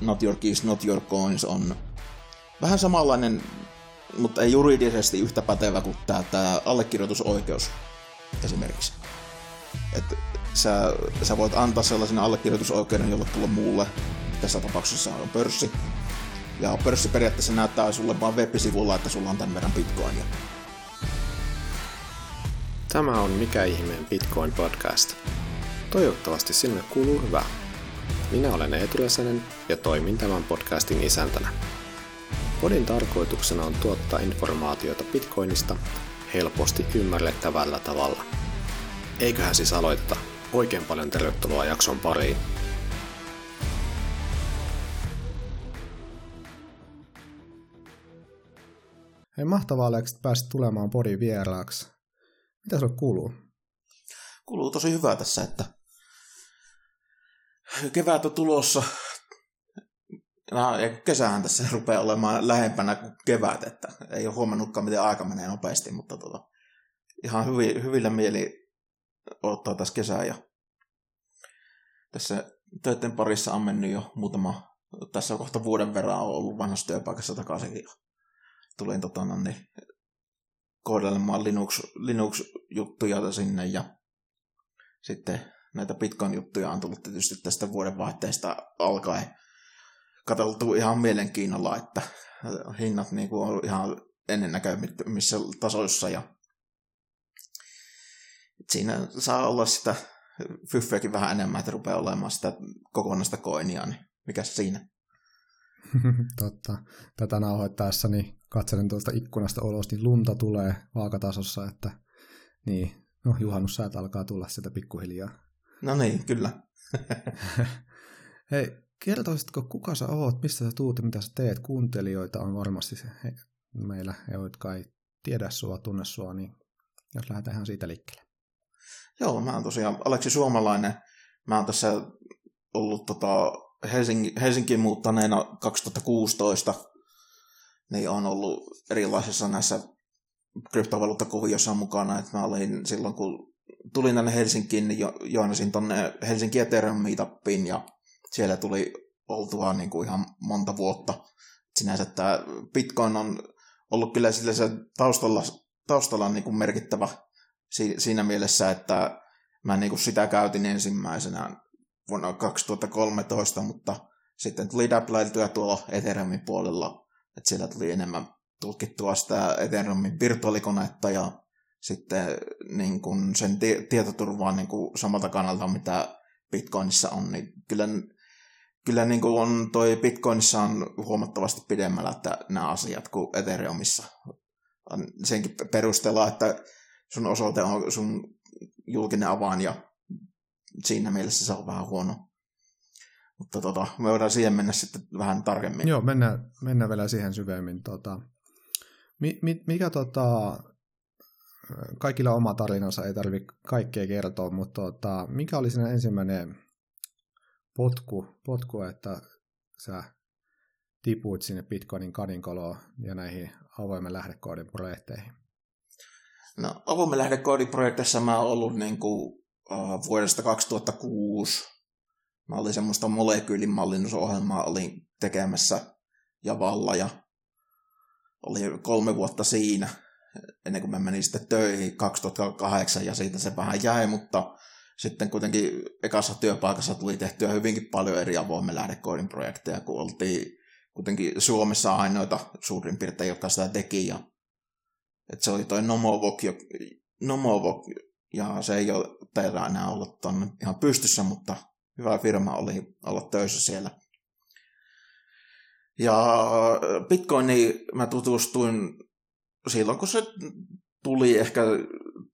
Not Your Keys, Not Your Coins on vähän samanlainen, mutta ei juridisesti yhtä pätevä kuin tämä, tämä allekirjoitusoikeus esimerkiksi. Että sä, sä voit antaa sellaisen allekirjoitusoikeuden jollekin muulle, tässä tapauksessa on pörssi, ja pörssi periaatteessa näyttää sulle vaan web-sivulla, että sulla on tämän verran bitcoinia. Tämä on Mikä ihmeen Bitcoin podcast. Toivottavasti sinulle kuuluu hyvää. Minä olen Eetu Räsänen ja toimin tämän podcastin isäntänä. Podin tarkoituksena on tuottaa informaatiota Bitcoinista helposti ymmärrettävällä tavalla. Eiköhän siis aloiteta. Oikein paljon tervetuloa jakson pariin. Hei, mahtavaa Alex, että pääsit tulemaan podin vieraaksi. Mitä sulle kuuluu? Kuuluu tosi hyvää tässä, että kevät on tulossa. No, ja kesähän tässä rupeaa olemaan lähempänä kuin kevät, että ei ole huomannutkaan, miten aika menee nopeasti, mutta tota, ihan hyvi, hyvillä mieli odottaa tässä kesää ja tässä töiden parissa on mennyt jo muutama, tässä kohta vuoden verran on ollut vanhassa työpaikassa takaisin tulin tota, niin, kohdelemaan Linux, Linux-juttuja sinne ja sitten näitä Bitcoin-juttuja on tullut tietysti tästä vuodenvaihteesta alkaen katseltu ihan mielenkiinnolla, että hinnat niin kuin on ihan ennennäkömissä tasoissa ja siinä saa olla sitä fyffeäkin vähän enemmän, että rupeaa olemaan sitä kokonaista koinia, niin mikä siinä? Totta. Tätä nauhoittaessa niin katselen tuosta ikkunasta ulos, niin lunta tulee vaakatasossa, että niin, no juhannussäät alkaa tulla sieltä pikkuhiljaa. No niin, kyllä. Hei, kertoisitko kuka sä oot, mistä sä tuut ja mitä sä teet? Kuuntelijoita on varmasti se, he, meillä, jotka ei tiedä sua, tunne sua, niin jos lähdetään ihan siitä liikkeelle. Joo, mä oon tosiaan Aleksi Suomalainen. Mä oon tässä ollut tota, Helsinki, Helsinkiin muuttaneena 2016, niin on ollut erilaisissa näissä kryptovaluuttakuviossa mukana, että mä olin silloin, kun tulin tänne Helsinkiin, niin jo, joinasin tonne Helsinki Ethereum Meetupiin, ja siellä tuli oltua niin kuin ihan monta vuotta. Sinänsä tämä Bitcoin on ollut kyllä sillä se taustalla, taustalla niin kuin merkittävä siinä mielessä, että mä niin kuin sitä käytin ensimmäisenä vuonna 2013, mutta sitten tuli dapplailtua tuolla Ethereumin puolella, että siellä tuli enemmän tutkittua sitä Ethereumin virtuaalikonetta ja sitten niin kuin sen tietoturvaa niin kuin samalta kannalta, mitä Bitcoinissa on, niin kyllä, kyllä niin kuin on toi Bitcoinissa on huomattavasti pidemmällä että nämä asiat kuin Ethereumissa. Senkin perusteella, että sun osoite on sun julkinen avaan ja siinä mielessä se on vähän huono. Mutta tota, me voidaan siihen mennä sitten vähän tarkemmin. Joo, mennään, mennään vielä siihen syvemmin. Tota, mi, mi, mikä tota, kaikilla oma tarinansa, ei tarvitse kaikkea kertoa, mutta tota, mikä oli siinä ensimmäinen potku, potku, että sä tipuit sinne Bitcoinin kadinkoloon ja näihin avoimen lähdekoodin projekteihin? No, avoimen lähdekoodin projekteissa mä oon ollut niin kuin, uh, vuodesta 2006. Mä olin semmoista molekyylin mallinnusohjelmaa olin tekemässä Javalla ja oli kolme vuotta siinä ennen kuin mä menin sitten töihin 2008 ja siitä se vähän jäi, mutta sitten kuitenkin ekassa työpaikassa tuli tehtyä hyvinkin paljon eri avoimen lähdekoodin projekteja, kun oltiin kuitenkin Suomessa ainoita suurin piirtein, jotka sitä teki. Ja, että se oli toi Nomovok, Nomovok, ja se ei ole teillä enää ollut tonne ihan pystyssä, mutta hyvä firma oli olla töissä siellä. Ja Bitcoiniin mä tutustuin silloin, kun se tuli ehkä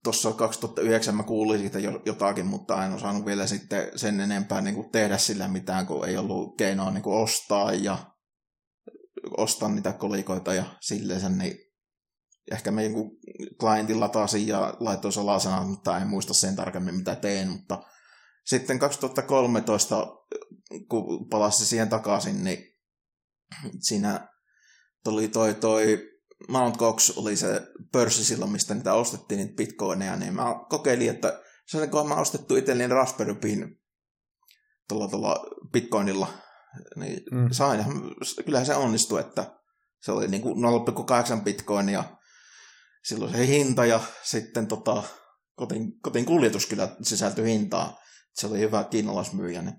tuossa 2009 mä kuulin siitä jotakin, mutta en osannut vielä sitten sen enempää niin kuin tehdä sillä mitään, kun ei ollut keinoa niin kuin ostaa ja ostaa niitä kolikoita ja silleen niin ehkä me joku klientin latasin ja laitoin salasana, mutta en muista sen tarkemmin mitä teen, mutta sitten 2013, kun palasin siihen takaisin, niin siinä tuli toi, toi Mount Cox oli se pörssi silloin, mistä niitä ostettiin, niitä bitcoineja, niin mä kokeilin, että se kun mä ostettu itselleni Raspberry Pin tuolla, tuolla bitcoinilla, niin mm. sain, kyllähän se onnistui, että se oli niin kuin 0,8 bitcoin ja silloin se hinta ja sitten tota, kotiin, kotiin kuljetus kyllä sisältyi hintaa. Se oli hyvä kiinalaismyyjä. Niin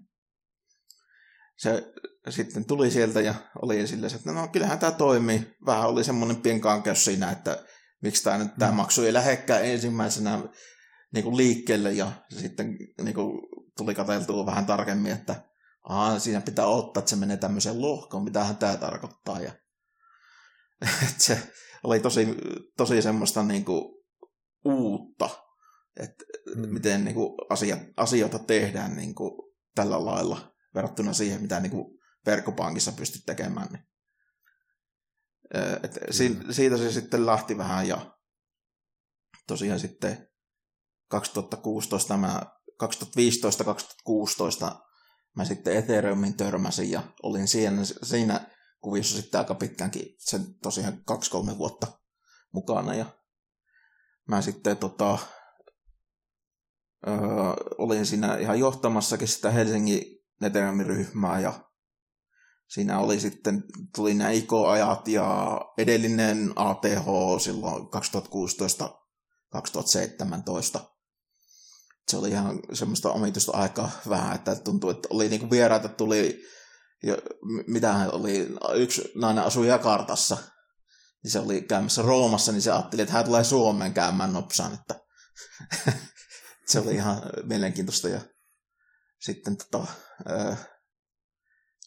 se sitten tuli sieltä ja oli silleen, että no kyllähän tämä toimii. Vähän oli semmoinen pienkankeus siinä, että miksi tämä nyt tämä mm. maksu ei lähekkää ensimmäisenä niin kuin liikkeelle ja sitten niin kuin tuli katseltua vähän tarkemmin, että Aha, siinä pitää ottaa, että se menee tämmöiseen lohkoon, mitähän tämä tarkoittaa. Ja, että se oli tosi, tosi semmoista niin kuin uutta, että mm. miten niin kuin asia, asioita tehdään niin kuin tällä lailla verrattuna siihen, mitä niin kuin verkkopankissa pystyt tekemään. Niin. Et mm. Siitä se sitten lähti vähän ja tosiaan sitten 2016 mä 2015-2016 mä sitten Ethereumin törmäsin ja olin siinä, siinä kuviossa sitten aika pitkänkin, sen tosiaan kaksi-kolme vuotta mukana ja mä sitten tota, öö, olin siinä ihan johtamassakin sitä Helsingin Ethereumin ryhmää ja siinä oli sitten, tuli nämä ICO-ajat ja edellinen ATH silloin 2016-2017 se oli ihan semmoista omitusta aikaa vähän, että tuntui, että oli niinku vieraita tuli, ja mitä oli, yksi nainen asui Jakartassa, niin se oli käymässä Roomassa, niin se ajatteli, että hän tulee Suomeen käymään nopsaan, että se oli ihan mielenkiintoista. Ja sitten tota,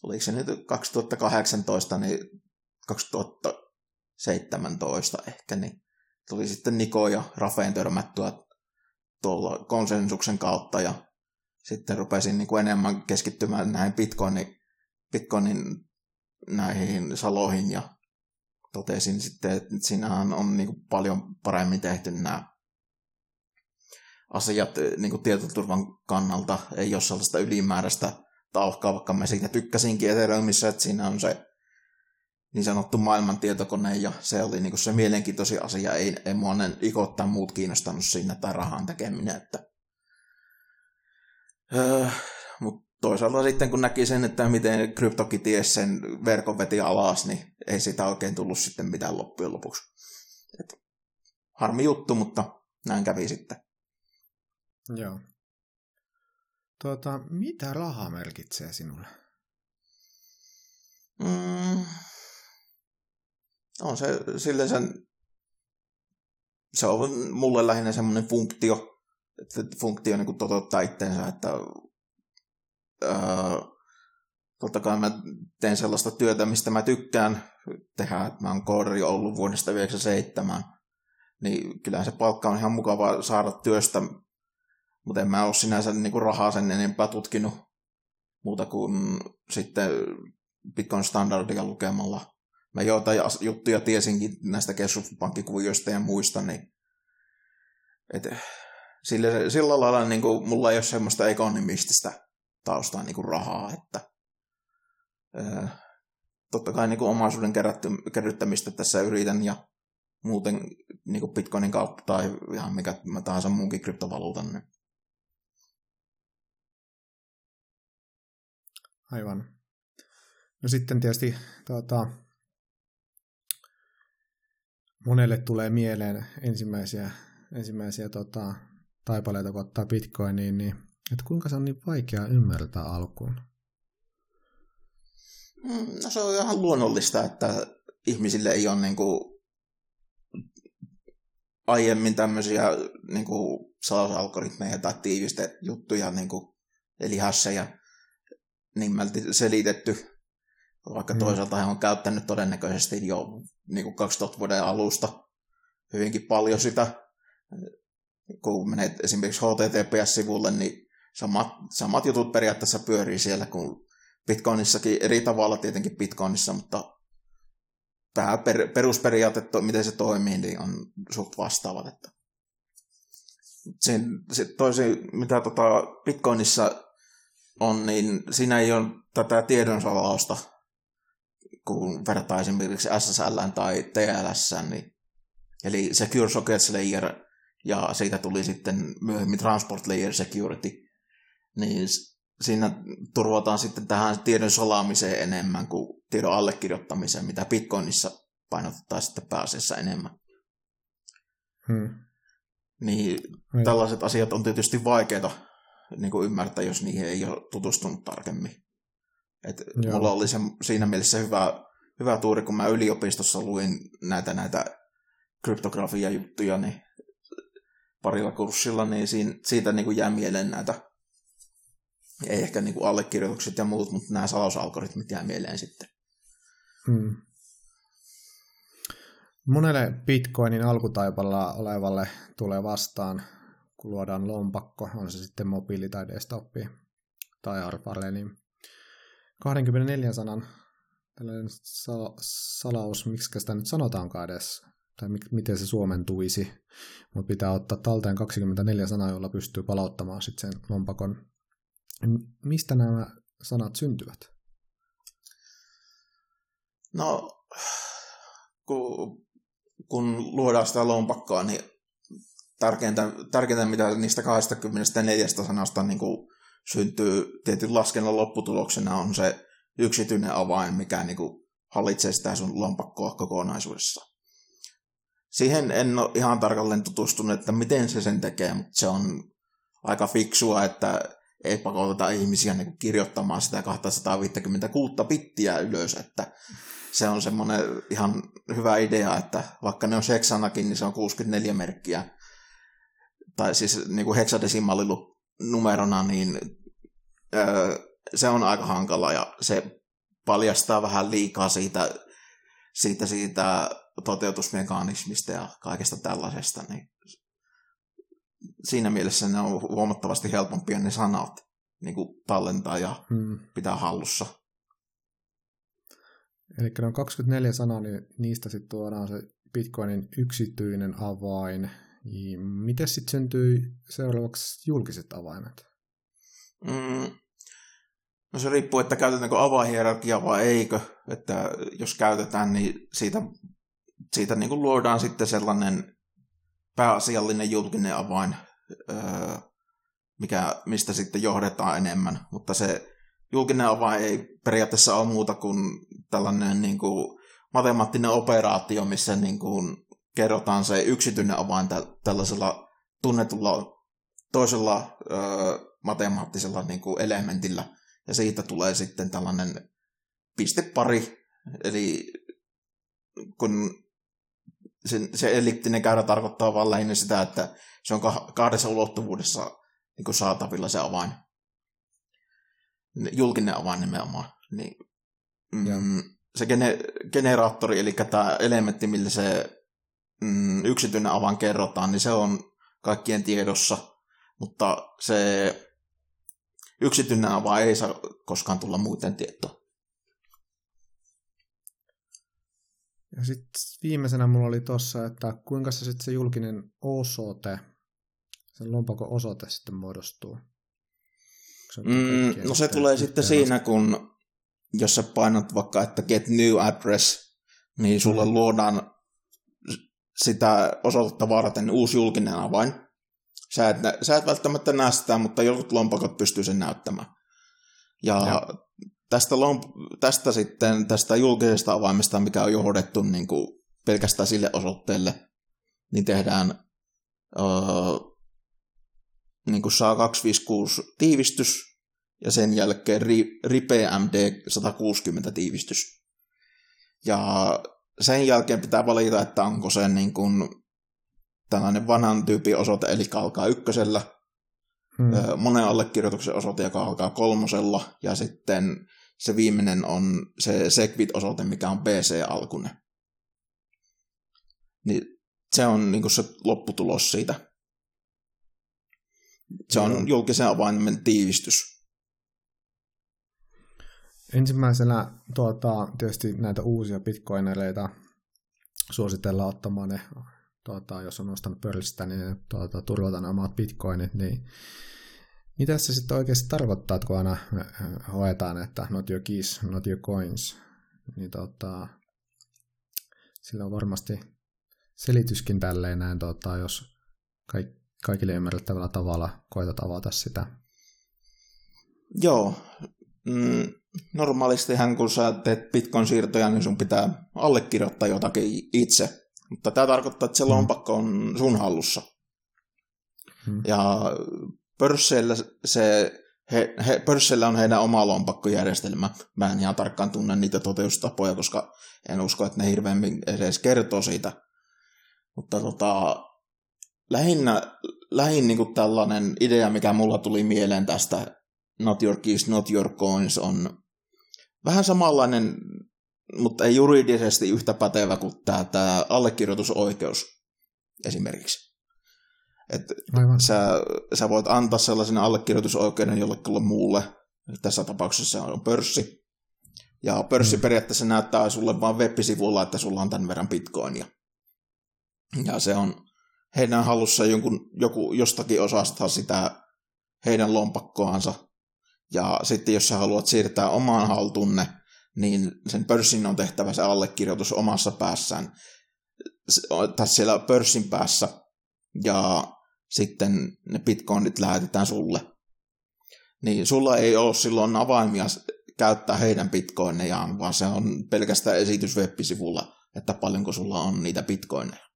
oliko se nyt 2018, niin 2017 ehkä, niin tuli sitten Niko ja Rafeen törmättyä tuolla konsensuksen kautta ja sitten rupesin niin kuin enemmän keskittymään näihin Bitcoinin, Bitcoinin näihin saloihin ja totesin sitten, että siinähän on niin kuin paljon paremmin tehty nämä asiat niin kuin tietoturvan kannalta. Ei ole sellaista ylimääräistä tauhkaa, vaikka mä siitä tykkäsinkin Ethereumissa, että siinä on se niin sanottu maailman tietokone, ja se oli niin kuin se mielenkiintoisin asia. Ei, ei mua ne ikot tai muut kiinnostanut siinä tai rahan tekeminen. Että... Öö, Mutta toisaalta sitten kun näki sen, että miten CryptoKitty sen verkon veti alas, niin ei sitä oikein tullut sitten mitään loppujen lopuksi. Et harmi juttu, mutta näin kävi sitten. Joo. Tuota, mitä raha merkitsee sinulle? Mm, on se sille sen, se on mulle lähinnä semmoinen funktio, että funktio niin toteuttaa itseensä, että öö, totta kai mä teen sellaista työtä, mistä mä tykkään. Tehdä, että mä oon koodari ollut vuodesta 1997, niin kyllähän se palkka on ihan mukava saada työstä, mutta en mä ole sinänsä niin kuin rahaa sen enempää tutkinut muuta kuin sitten Bitcoin standardia lukemalla mä joitain juttuja tiesinkin näistä keskuspankkikuvioista ja muista, niin et, sillä, sillä lailla niin kuin, mulla ei ole semmoista ekonomistista taustaa niin kuin rahaa, että totta kai niin kuin omaisuuden kerätty, kerryttämistä tässä yritän ja muuten niin kuin Bitcoinin kautta tai ihan mikä tahansa muunkin kryptovaluutan. Niin. Aivan. No sitten tietysti tuota, monelle tulee mieleen ensimmäisiä, ensimmäisiä tota, taipaleita, kun ottaa bitcoiniin, niin että kuinka se on niin vaikea ymmärtää alkuun? Mm, no se on ihan luonnollista, että ihmisille ei ole niin kuin aiemmin tämmöisiä niin salausalgoritmeja tai tiiviste juttuja, niin kuin, eli hasseja, nimmälti selitetty vaikka mm. toisaalta hän on käyttänyt todennäköisesti jo niin kuin 2000 vuoden alusta hyvinkin paljon sitä. Kun menet esimerkiksi HTTPS-sivulle, niin samat, samat jutut periaatteessa pyörii siellä kuin Bitcoinissakin eri tavalla tietenkin Bitcoinissa, mutta tämä per, perusperiaate, miten se toimii, niin on suht vastaavat. Että sen, se toisin, mitä tota Bitcoinissa on, niin siinä ei ole tätä tiedonsalausta kun vertaa esimerkiksi SSL tai TLS, niin, eli Secure Sockets Layer, ja siitä tuli sitten myöhemmin Transport Layer Security, niin siinä turvataan sitten tähän tiedon salaamiseen enemmän kuin tiedon allekirjoittamiseen, mitä Bitcoinissa painotetaan sitten pääasiassa enemmän. Hmm. Niin Niin. tällaiset asiat on tietysti vaikeita niin kuin ymmärtää, jos niihin ei ole tutustunut tarkemmin. Et Joo. mulla oli se, siinä mielessä hyvä, hyvä tuuri, kun mä yliopistossa luin näitä, näitä kryptografia-juttuja, niin parilla kurssilla, niin siinä, siitä niin kuin jää mieleen näitä, ei ehkä niin kuin allekirjoitukset ja muut, mutta nämä salausalgoritmit jää mieleen sitten. Hmm. Monelle bitcoinin alkutaipalla olevalle tulee vastaan, kun luodaan lompakko, on se sitten mobiili- tai desktopi tai arpale, niin 24 sanan tällainen sal- salaus, miksi sitä nyt sanotaankaan edes, tai mi- miten se suomentuisi, mutta pitää ottaa talteen 24 sanaa, jolla pystyy palauttamaan sitten sen lompakon. Mistä nämä sanat syntyvät? No, kun, kun luodaan sitä lompakkoa, niin tärkeintä, tärkeintä mitä niistä 24 sanasta niin kuin syntyy tietyn laskennan lopputuloksena, on se yksityinen avain, mikä niin kuin hallitsee sitä sun lompakkoa kokonaisuudessa. Siihen en ole ihan tarkalleen tutustunut, että miten se sen tekee, mutta se on aika fiksua, että ei pakoteta ihmisiä niin kirjoittamaan sitä 256 bittiä ylös, että se on semmoinen ihan hyvä idea, että vaikka ne on seksanakin, niin se on 64 merkkiä, tai siis niin kuin heksadesimaalinumerona, niin öö, se on aika hankala ja se paljastaa vähän liikaa siitä, siitä, siitä toteutusmekanismista ja kaikesta tällaisesta, niin siinä mielessä ne on huomattavasti helpompia ne sanat niin kuin tallentaa ja Hmm. pitää hallussa. Eli ne on 24 sanaa, niin niistä sitten tuodaan se Bitcoinin yksityinen avain. Miten sitten syntyy seuraavaksi julkiset avaimet? Mm, no se riippuu, että käytetäänkö avainhierarkiaa vai eikö. Että jos käytetään, niin siitä, siitä niin kuin luodaan sitten sellainen pääasiallinen julkinen avain, öö, mikä, mistä sitten johdetaan enemmän. Mutta se julkinen avain ei periaatteessa ole muuta kuin tällainen niin kuin matemaattinen operaatio, missä niin kuin kerrotaan se yksityinen avain tä- tällaisella tunnetulla toisella ö, matemaattisella niin kuin elementillä, ja siitä tulee sitten tällainen pistepari, eli kun se, se elliptinen käyrä tarkoittaa vaan lähinnä sitä, että se on kah- kahdessa ulottuvuudessa niin kuin saatavilla se avain. Julkinen avain nimenomaan. Niin, mm, se gene, generaattori, eli tämä elementti, millä se mm, yksityinen avain kerrotaan, niin se on kaikkien tiedossa, mutta se yksityinen avain ei saa koskaan tulla muuten tietoon. Ja sitten viimeisenä mulla oli tossa, että kuinka se sitten se julkinen osoite, sen lompakon osoite sitten muodostuu. Se Mm, no se yhteen- tulee sitten siinä, kun jos sä painat vaikka, että get new address, niin sulle Mm. luodaan sitä osoitetta varten uusi julkinen avain. Sä et, sä et välttämättä näe sitä, mutta jotkut lompakot pystyy sen näyttämään. Ja Joo. tästä, lomp- tästä sitten, tästä julkisesta avaimesta, mikä on johdettu niin kuin pelkästään sille osoitteelle, niin tehdään öö, niin kuin saa 256 tiivistys ja sen jälkeen ri- RIPE MD 160 tiivistys. Ja sen jälkeen pitää valita, että onko se niin kuin tällainen vanhan tyypin osoite, eli alkaa ykkösellä, Mm. ö, monen allekirjoituksen osoite, joka alkaa kolmosella, ja sitten se viimeinen on se Segwit-osoite, mikä on BC-alkunen. Niin se on niin kuin se lopputulos siitä. Se on Joo. julkisen avaimen tiivistys. Ensimmäisenä tuota, tietysti näitä uusia bitcoinereita suositellaan ottamaan ne, tuota, jos on ostanut pörssistä, niin tuota, turvata ne omat bitcoinit, niin mitä se sitten oikeasti tarkoittaa, että kun aina äh, hoetaan, että not your keys, not your coins, niin tuota, sillä on varmasti selityskin tälleen näin, tuota, jos kaik- kaikille ymmärrettävällä tavalla koetat avata sitä. Joo. Mm, normaalistihan kun sä teet Bitcoin-siirtoja, niin sun pitää allekirjoittaa jotakin itse. Mutta tämä tarkoittaa, että se mm. lompakko on sun hallussa. Hmm. Ja pörsseillä, se, he, he, pörsseillä on heidän oma lompakkojärjestelmä. Mä en ihan tarkkaan tunne niitä toteustapoja, koska en usko, että ne hirveämmin edes kertoo siitä. Mutta tota, lähinnä, lähin niin kuin tällainen idea, mikä mulla tuli mieleen tästä Not Your Keys, Not Your Coins, on vähän samanlainen, mutta ei juridisesti yhtä pätevä kuin tämä, tämä allekirjoitusoikeus esimerkiksi. Että sä, sä voit antaa sellaisen allekirjoitusoikeuden jollekulle muulle, tässä tapauksessa se on pörssi, ja pörssi mm. periaatteessa näyttää sulle vain web-sivulla, että sulla on tämän verran bitcoinia. Ja se on heidän hallussa jonkun, joku, jostakin osasta sitä heidän lompakkoansa. Ja sitten jos sä haluat siirtää omaan haltuunne, niin sen pörssin on tehtävä se allekirjoitus omassa päässään, tai siellä pörssin päässä, ja sitten ne bitcoinit lähetetään sulle. Niin sulla ei ole silloin avaimia käyttää heidän bitcoinejaan, vaan se on pelkästään esitys web-sivulla, että paljonko sulla on niitä bitcoineja.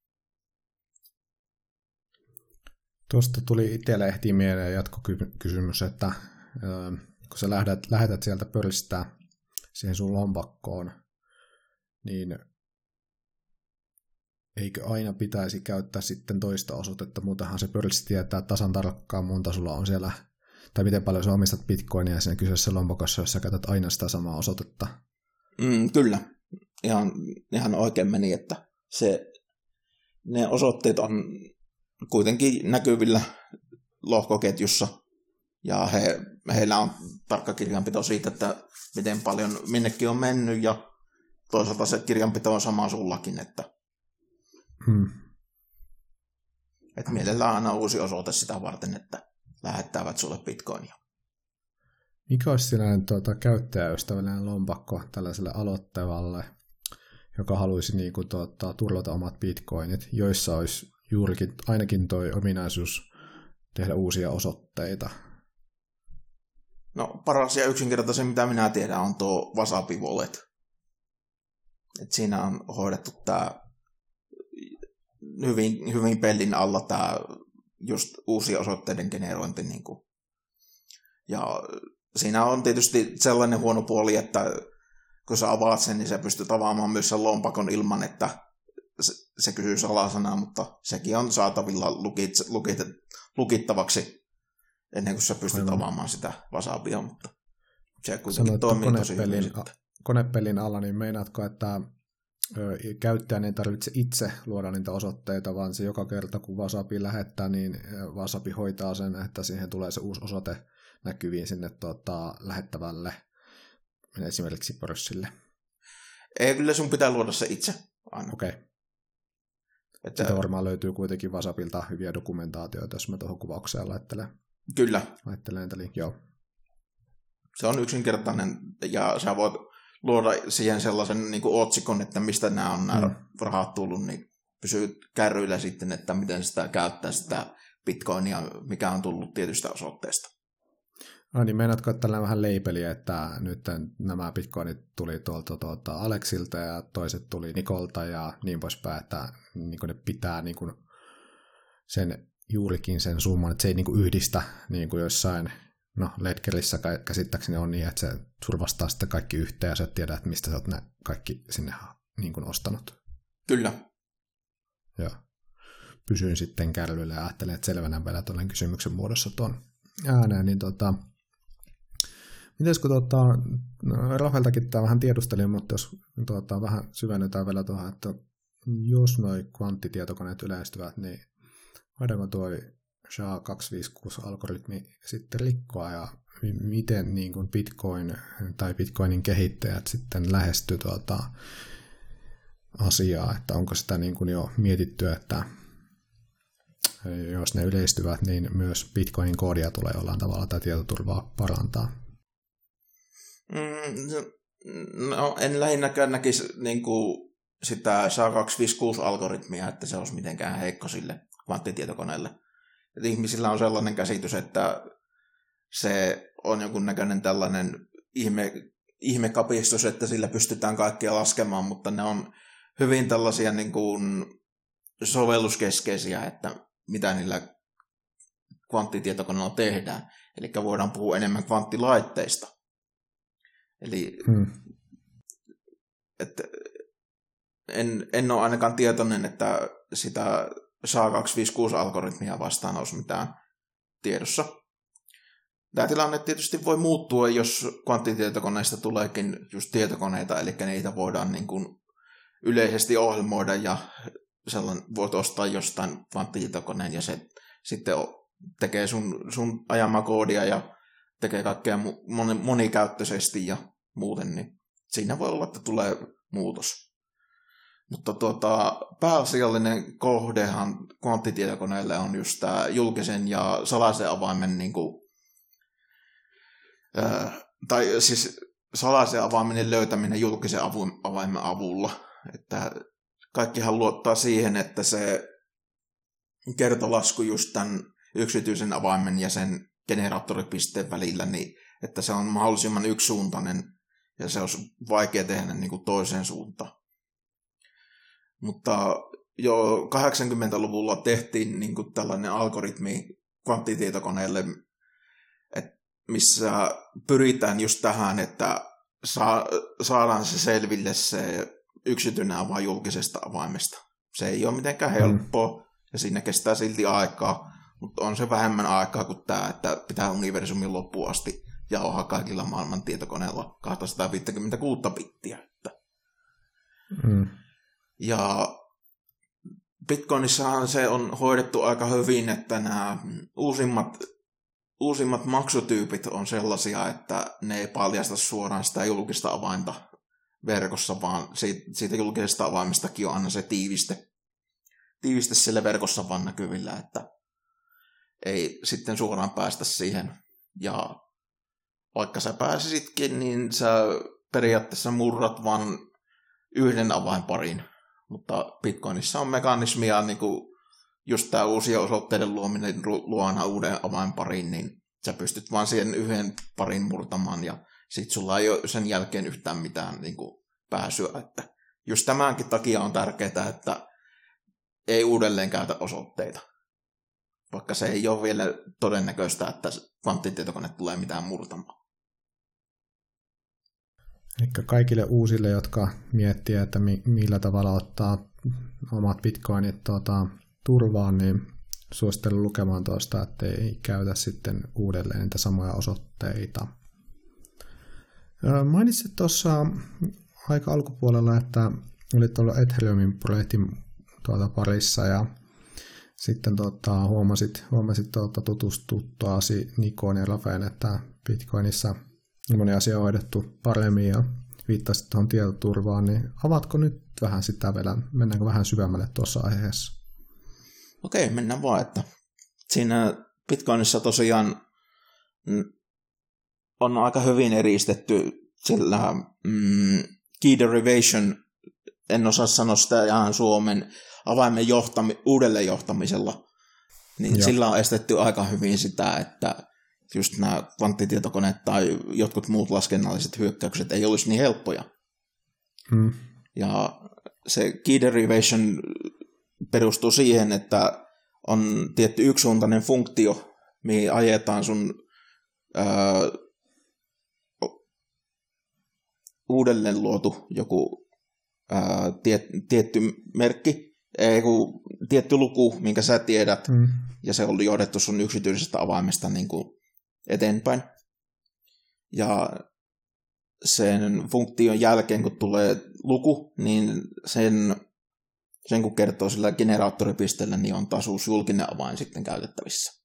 Tuosta tuli itselle ehti mieleen jatkokysymys, että kun sä lähetät, lähetät sieltä pörssistä siihen sun lompakkoon, niin eikö aina pitäisi käyttää sitten toista osoitetta, muutenhan se pörssi tietää tasan tarkkaan monta sulla on siellä, tai miten paljon sä omistat bitcoinia siinä kyseisessä lompakossa, jos sä käytät aina sitä samaa osoitetta. Mm, kyllä, ihan, ihan oikein meni, että se, ne osoitteet on kuitenkin näkyvillä lohkoketjussa, ja he, heillä on tarkka kirjanpito siitä, että miten paljon minnekin on mennyt, ja toisaalta se kirjanpito on sama sullakin, että Hmm. Että mielellään aina uusi osoite sitä varten, että lähettävät sulle bitcoinia. Mikä olisi sellainen tuota, käyttäjäystävällinen lompakko tällaiselle aloittavalle, joka haluaisi niin kuin, tuota, turvata omat bitcoinit, joissa olisi juurikin ainakin tuo ominaisuus tehdä uusia osoitteita? No paras ja yksinkertaisen, mitä minä tiedän, on tuo Wasabi Wallet. Et siinä on hoidettu tämä hyvin, hyvin pelin alla tämä just uusia osoitteiden generointi. Niin kuin. Ja siinä on tietysti sellainen huono puoli, että kun sä avaat sen, niin sä pystyt avaamaan myös sen lompakon ilman, että se, se kysyy salasanaa, mutta sekin on saatavilla lukit, lukit, lukittavaksi ennen kuin sä pystyt Aivan. avaamaan sitä wasabia, mutta se kuitenkin Sanoit, toimii tosi hyvin. Konepelin alla, niin meinaatko, että käyttäjän ei tarvitse itse luoda niitä osoitteita, vaan se joka kerta kun Wasabi lähettää, niin Wasabi hoitaa sen, että siihen tulee se uusi osoite näkyviin sinne tuota, lähettävälle esimerkiksi pörssille. Ei, kyllä sun pitää luoda se itse aina. Okei. Okay. Että... Sitä varmaan löytyy kuitenkin Wasabilta hyviä dokumentaatioita, jos mä tuohon kuvaukseen laittelen. Kyllä. Laittelen, eli joo. Se on yksinkertainen, ja sä voit luoda siihen sellaisen niin kuin otsikon, että mistä nämä on nämä mm. rahat tullut, niin pysyy kärryillä sitten, että miten sitä käyttää sitä bitcoinia, mikä on tullut tietystä osoitteesta. No niin, meinaatko, tällä vähän leipeliä, että nyt nämä bitcoinit tuli tuolta tuolta Aleksilta ja toiset tuli Nikolta ja niin poispäin, että niin ne pitää niin kuin sen juurikin sen summan, että se ei niin kuin yhdistä niin kuin jossain no Ledgerissä käsittääkseni on niin, että se survastaa sitten kaikki yhteen ja sä tiedät, että mistä sä oot ne kaikki sinne niin kuin ostanut. Kyllä. Joo. Pysyin sitten kärryillä ja ajattelin, että selvänä vielä tuollainen kysymyksen muodossa tuon ääneen, niin tota, Mites kun tuota, no, Rafaeltakin tämä vähän tiedustelin, mutta jos tuota, vähän syvennytään vielä tuohon, että jos noi kvanttitietokoneet yleistyvät, niin voidaanko tuo SHA-256-algoritmi sitten rikkoa ja miten niin kuin Bitcoin tai Bitcoinin kehittäjät sitten lähesty tuota asiaa, että onko sitä niin kuin jo mietitty, että jos ne yleistyvät, niin myös Bitcoinin koodia tulee jollain tavalla tai tietoturvaa parantaa. Mm, no, en lähinnäkään näkisi niin kuin sitä SHA-256-algoritmia, että se olisi mitenkään heikko sille kvanttitietokoneelle. Että ihmisillä on sellainen käsitys, että se on jonkunnäköinen tällainen ihme, ihmekapistus, että sillä pystytään kaikkia laskemaan, mutta ne on hyvin tällaisia niin kuin sovelluskeskeisiä, että mitä niillä kvanttitietokoneella tehdään. Eli voidaan puhua enemmän kvanttilaitteista. Eli hmm. että en, en ole ainakaan tietoinen, että sitä SHA-256-algoritmia vastaan olisi mitään tiedossa. Tämä tilanne tietysti voi muuttua, jos kvanttitietokoneista tuleekin just tietokoneita, eli niitä voidaan niin kuin yleisesti ohjelmoida ja sellainen, voit ostaa jostain kvanttitietokoneen ja se sitten tekee sun, sun ajamaa koodia ja tekee kaikkea monikäyttöisesti ja muuten, niin siinä voi olla, että tulee muutos. Mutta tuota, pääasiallinen kohdehan kvanttitietokoneelle on just tämä julkisen ja salaisen avaimen, niin kuin, ää, tai siis salaisen avaimen löytäminen julkisen avun, avaimen avulla. Että kaikkihan luottaa siihen, että se kertolasku just tämän yksityisen avaimen ja sen generaattoripisteen välillä, niin että se on mahdollisimman yksisuuntainen ja se olisi vaikea tehdä niin kuin toiseen suuntaan. Mutta jo 80-luvulla tehtiin niin kuin tällainen algoritmi kvanttitietokoneelle, että missä pyritään just tähän, että saa, saadaan se selville se yksityinen avain julkisesta avaimesta. Se ei ole mitenkään helppoa mm. ja siinä kestää silti aikaa, mutta on se vähemmän aikaa kuin tämä, että pitää universumin loppuun asti jauhaa kaikilla maailman tietokoneilla 256 bittiä. Mm. Ja Bitcoinissahan se on hoidettu aika hyvin, että nämä uusimmat, uusimmat maksutyypit on sellaisia, että ne ei paljasta suoraan sitä julkista avainta verkossa, vaan siitä, julkisesta avaimestakin on aina se tiiviste, tiiviste siellä verkossa vaan näkyvillä, että ei sitten suoraan päästä siihen. Ja vaikka sä pääsisitkin, niin sä periaatteessa murrat vain yhden avainparin mutta Bitcoinissa on mekanismia, niin kuin just tämä uusien osoitteiden luominen luona uuden avainparin, niin sä pystyt vaan siihen yhden parin murtamaan ja sit sulla ei ole sen jälkeen yhtään mitään niin kuin pääsyä. Että just tämänkin takia on tärkeää, että ei uudelleen käytä osoitteita. Vaikka se ei ole vielä todennäköistä, että kvanttitietokone tulee mitään murtamaan. Eli kaikille uusille, jotka miettii, että mi- millä tavalla ottaa omat bitcoinit tuota, turvaan, niin suosittelen lukemaan tuosta, että ei käytä sitten uudelleen niitä samoja osoitteita. Mainitsit tuossa aika alkupuolella, että olit ollut Ethereumin projektin tuota parissa ja sitten tuota, huomasit, huomasit tuota, tutustuttuasi Nikoon ja Rafael, että Bitcoinissa – moni asia on hoidettu paremmin ja viittasit tuohon tietoturvaan, niin avatko nyt vähän sitä vielä, mennäänkö vähän syvemmälle tuossa aiheessa? Okei, mennään vaan, että siinä Bitcoinissa tosiaan on aika hyvin eristetty sillä mm, key derivation, en osaa sanoa sitä ihan Suomen, avaimen johtami, uudelleen johtamisella, niin Joo. sillä on estetty aika hyvin sitä, että just nämä kvanttitietokoneet tai jotkut muut laskennalliset hyökkäykset ei olisi niin helppoja. Hmm. Ja se key derivation perustuu siihen, että on tietty yksisuuntainen funktio, mihin ajetaan sun ää, uudelleen luotu joku ää, tie, tietty merkki, ei, joku tietty luku, minkä sä tiedät, mm. ja se on johdettu sun yksityisestä avaimesta niin kuin eteenpäin. Ja sen funktion jälkeen, kun tulee luku, niin sen, sen kun kertoo sillä generaattoripisteellä, niin on taas julkinen avain sitten käytettävissä.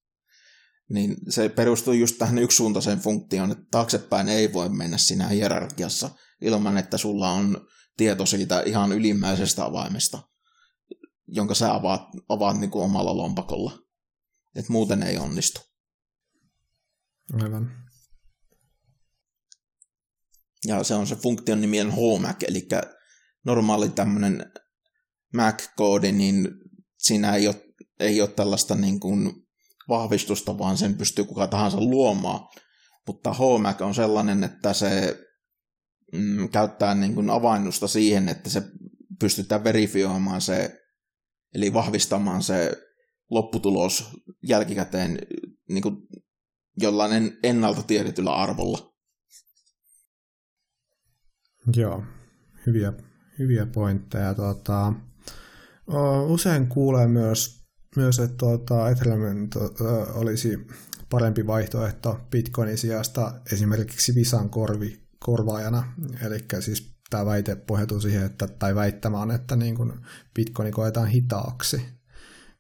Niin se perustuu just tähän yksisuuntaiseen funktioon, että taaksepäin ei voi mennä siinä hierarkiassa ilman, että sulla on tieto siitä ihan ylimmäisestä avaimesta, jonka sä avaat, avaat niin kuin omalla lompakolla. Et muuten ei onnistu. Aivan. Ja se on se funktion nimi on HMAC, eli normaali tämmöinen Mac-koodi, niin siinä ei ole, ei ole tällaista niin kuin vahvistusta, vaan sen pystyy kuka tahansa luomaan. mutta HMAC on sellainen, että se mm, käyttää niin kuin avainnusta siihen, että se pystytään verifioimaan se, eli vahvistamaan se lopputulos jälkikäteen niin kuin jollainen ennalta tiedetyllä arvolla. Joo, hyviä, hyviä pointteja. Tuota, usein kuulee myös, myös että tuota, Ethereum olisi parempi vaihtoehto Bitcoinin sijasta esimerkiksi Visan korvi, korvaajana. Eli siis tämä väite pohjautuu siihen, että, tai väittämä on, että niin kun Bitcoin koetaan hitaaksi.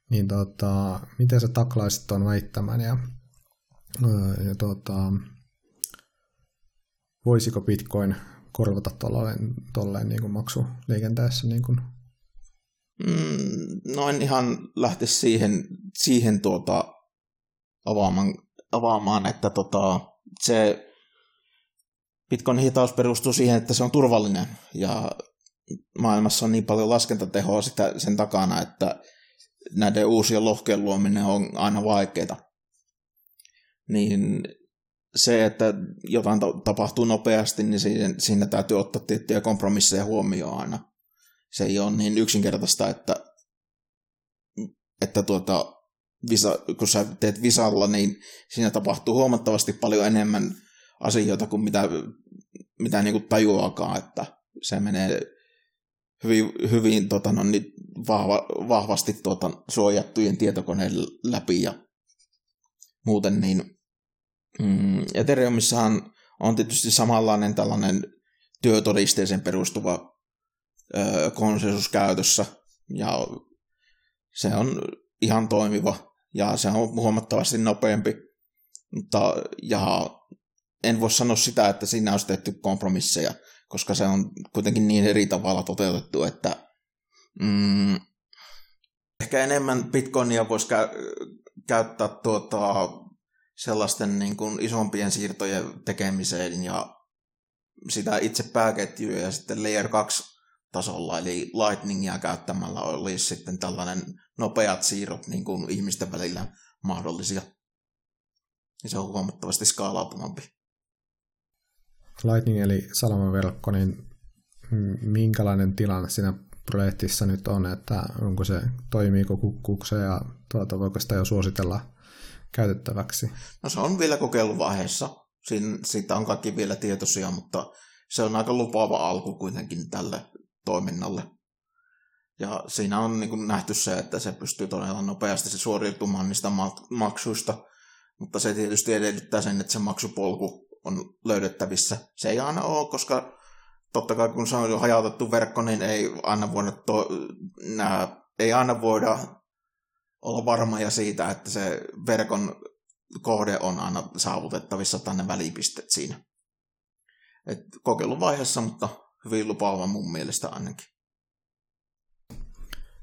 Niin tota, miten sä taklaisit tuon väittämän ja, ja tota, voisiko Bitcoin korvata tolleen niin maksuliikenteessä? Niin kuin? Mm, no en ihan lähti siihen, siihen tuota avaamaan, avaamaan että tota, se Bitcoin hitaus perustuu siihen, että se on turvallinen ja maailmassa on niin paljon laskentatehoa sitä, sen takana, että näiden uusien lohkeen luominen on aina vaikeaa. Niin se, että jotain tapahtuu nopeasti, niin siinä, siinä täytyy ottaa tiettyjä kompromisseja huomioon aina. Se ei ole niin yksinkertaista, että, että tuota, visa, kun sä teet visalla, niin siinä tapahtuu huomattavasti paljon enemmän asioita kuin mitä, mitä niin kuin tajuakaan, että se menee hyvin, hyvin tota, no, niin vahva, vahvasti tuota, suojattujen tietokoneen läpi ja muuten, niin mm, Ethereumissahan on tietysti samanlainen tällainen työtodisteeseen perustuva ö, konsensus käytössä, ja se on ihan toimiva, ja se on huomattavasti nopeampi, mutta, ja en voi sanoa sitä, että siinä olisi tehty kompromisseja, koska se on kuitenkin niin eri tavalla toteutettu, että mm, ehkä enemmän bitcoinia voisi kä- käyttää tuota, sellaisten niin kuin isompien siirtojen tekemiseen ja sitä itse pääketjuja ja sitten layer 2 tasolla, eli Lightningia käyttämällä olisi sitten tällainen nopeat siirrot niin kuin ihmisten välillä mahdollisia. Ja se on huomattavasti skaalautumampi. Lightning eli salamaverkko, niin minkälainen tilanne siinä projektissa nyt on, että onko se, toimiiko kukkuukseen ja tuota, voiko sitä jo suositella käytettäväksi? No se on vielä kokeiluvaiheessa. Siin, siitä on kaikki vielä tietoisia, mutta se on aika lupaava alku kuitenkin tälle toiminnalle. Ja siinä on niin kuin nähty se, että se pystyy todella nopeasti se suoriutumaan niistä maksuista, mutta se tietysti edellyttää sen, että se maksupolku on löydettävissä. Se ei aina ole, koska totta kai kun se on jo hajautettu verkko, niin ei aina voida, to, nää, ei aina voida olla varmoja siitä, että se verkon kohde on aina saavutettavissa tänne välipisteet siinä. Et kokeiluvaiheessa, mutta hyvin lupaava mun mielestä ainakin.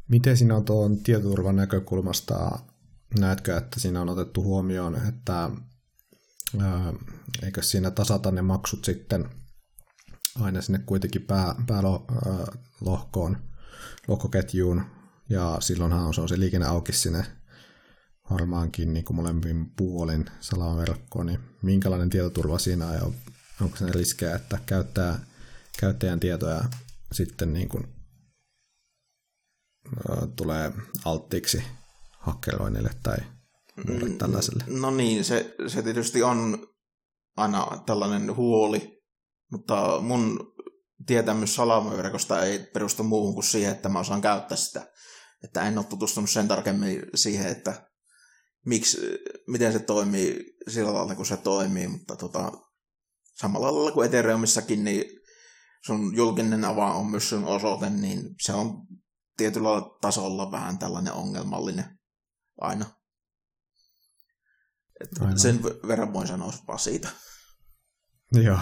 Miten siinä on tuon tietoturvan näkökulmasta, näetkö, että siinä on otettu huomioon, että eikö siinä tasata ne maksut sitten aina sinne kuitenkin pää, päälohkoon, lohkoketjuun, ja silloinhan se on se liikenne auki sinne varmaankin niin kuin molemmin puolin salamaverkkoon, niin minkälainen tietoturva siinä on, ja onko se riskejä, että käyttää, käyttäjän tietoja sitten niin kuin, ä, tulee alttiiksi hakkeroinnille tai muulle mm, tällaiselle? No niin, se, se tietysti on aina tällainen huoli, mutta mun tietämys salamaverkosta ei perustu muuhun kuin siihen, että mä osaan käyttää sitä. Että en ole tutustunut sen tarkemmin siihen, että miksi, miten se toimii sillä lailla, kun se toimii, mutta tota, samalla lailla kuin Ethereumissakin, niin sun julkinen avain on myös sun osoite, niin se on tietyllä tasolla vähän tällainen ongelmallinen aina. Että sen verran voin sanoa vaan siitä. Joo.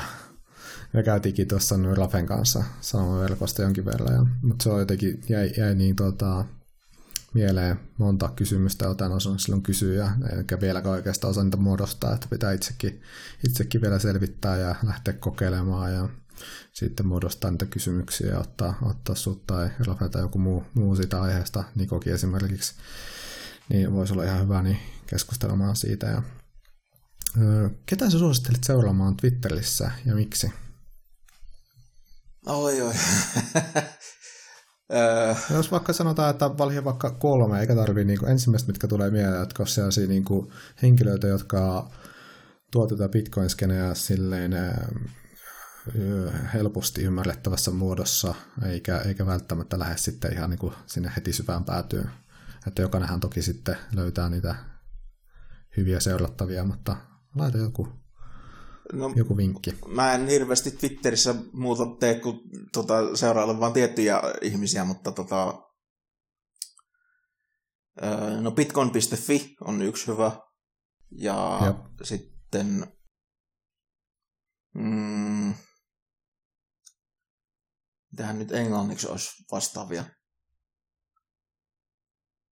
Me käytiinkin tuossa Rafen kanssa verkosta jonkin verran, ja, mutta se on jotenkin, jäi, jäi niin tota, mieleen monta kysymystä, jota osannut silloin kysyä, eikä vieläkään oikeastaan osaa niitä muodostaa, että pitää itsekin, itsekin vielä selvittää ja lähteä kokeilemaan ja sitten muodostaa niitä kysymyksiä ja ottaa, ottaa sut tai Rafa tai joku muu, muu siitä aiheesta, Nikoki esimerkiksi, niin voisi olla ihan hyvä niin keskustelemaan siitä. Ja, Ketä sä suosittelit seuraamaan Twitterissä ja miksi? Oi, oi. Jos vaikka sanotaan, että valhi vaikka kolme, eikä tarvii niin ensimmäistä, mitkä tulee mieleen, jotka on sellaisia niin kuin henkilöitä, jotka tuo tätä bitcoin-skeneä silleen helposti ymmärrettävässä muodossa, eikä, eikä välttämättä lähde sitten ihan niin kuin sinne heti syvään päätyyn. Että jokainenhan toki sitten löytää niitä hyviä seurattavia, mutta laita joku, no, joku vinkki. Mä en hirveästi Twitterissä muuta tee kuin tota, seurailla vaan tiettyjä ihmisiä, mutta tota, no bitcoin.fi on yksi hyvä. Ja Jop. sitten mm, mitähän nyt englanniksi olisi vastaavia.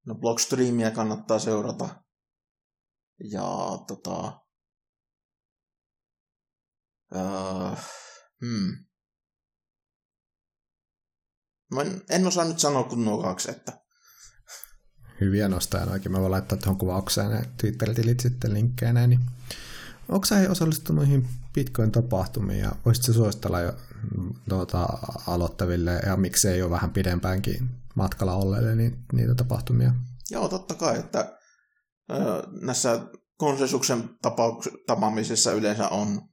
No Blockstreamia kannattaa seurata. Ja tota... Öö, hmm. Mä en, en osaa nyt sanoa kuin nuo kaksi, että... Hyviä nostoja noikin. Mä voin laittaa tuohon kuvaukseen ne Twitter-tilit sitten linkkeinä. Niin... Onko sä osallistunut noihin Bitcoin-tapahtumiin ja voisitko suositella jo tuota, aloittaville ja miksei ole vähän pidempäänkin matkalla olleille niin, niitä tapahtumia? Joo, totta kai, että ö, näissä konsensuksen tapaamisissa yleensä on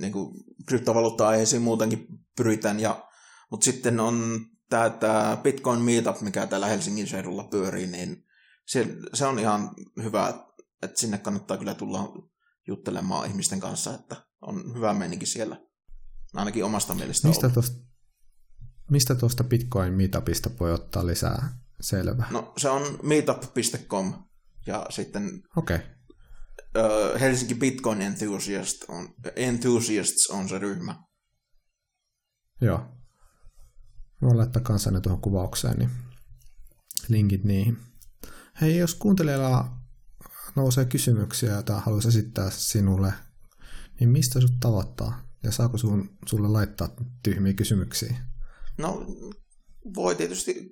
niin kuin, kryptovaluutta-aiheisiin muutenkin pyritään, ja, mutta sitten on tämä, tämä Bitcoin Meetup, mikä täällä Helsingin seudulla pyörii, niin se, se on ihan hyvä, että sinne kannattaa kyllä tulla juttelemaan ihmisten kanssa, että on hyvä meininki siellä. Ainakin omasta mielestä Mistä tuosta, mistä tuosta Bitcoin Meetupista voi ottaa lisää selvää? No se on meetup.com ja sitten okay. Uh, Helsinki Bitcoin Enthusiast on, Enthusiasts on se ryhmä. Joo. Voin laittaa kanssa ne tuohon kuvaukseen, niin linkit niihin. Hei, jos kuuntelijalla nousee kysymyksiä, joita haluaisi esittää sinulle, niin mistä sut tavoittaa? Ja saako sun, sulle laittaa tyhmiä kysymyksiä? No, voi tietysti,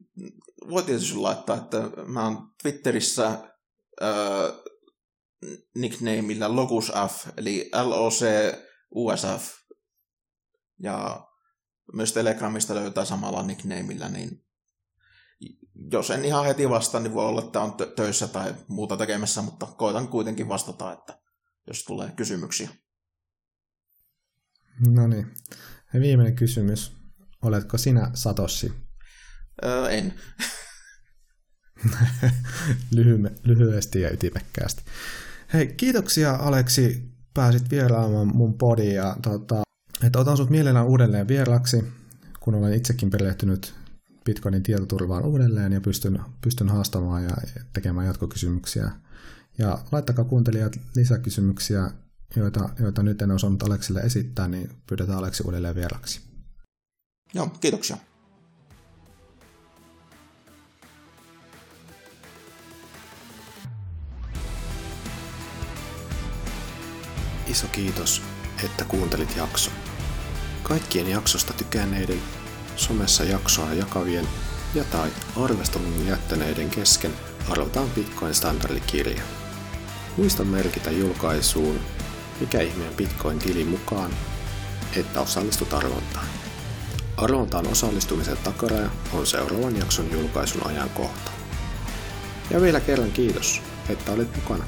voi tietysti laittaa, että mä oon Twitterissä äh, nicknameillä LocusF, eli L-O-C-U-S-F. Ja myös Telegramista löytää samalla nicknameillä, niin jos en ihan heti vastaa, niin voi olla, että on töissä tai muuta tekemässä, mutta koitan kuitenkin vastata, että jos tulee kysymyksiä. No niin. Ja viimeinen kysymys. Oletko sinä Satossi? Öö, en. Lyhy- lyhyesti ja ytimekkäästi. Hei, kiitoksia Aleksi, pääsit vieraamaan mun podiin ja tota, että otan sut mielellään uudelleen vieraksi, kun olen itsekin perehtynyt Bitcoinin tietoturvaan uudelleen ja pystyn, pystyn haastamaan ja tekemään jatkokysymyksiä. Ja laittakaa kuuntelijat lisäkysymyksiä, joita, joita nyt en osannut Aleksille esittää, niin pyydetään Aleksi uudelleen vieraksi. Joo, kiitoksia. Iso kiitos, että kuuntelit jakson. Kaikkien jaksosta tykänneiden somessa jaksoa jakavien ja tai arvostelun jättäneiden kesken arvotaan Bitcoin standardikirja. Muista merkitä julkaisuun mikä ihmeen Bitcoin-tili mukaan, että osallistut arvontaan. Arvontaan osallistumisen takaraja on seuraavan jakson julkaisun ajankohta. Ja vielä kerran kiitos, että olit mukana.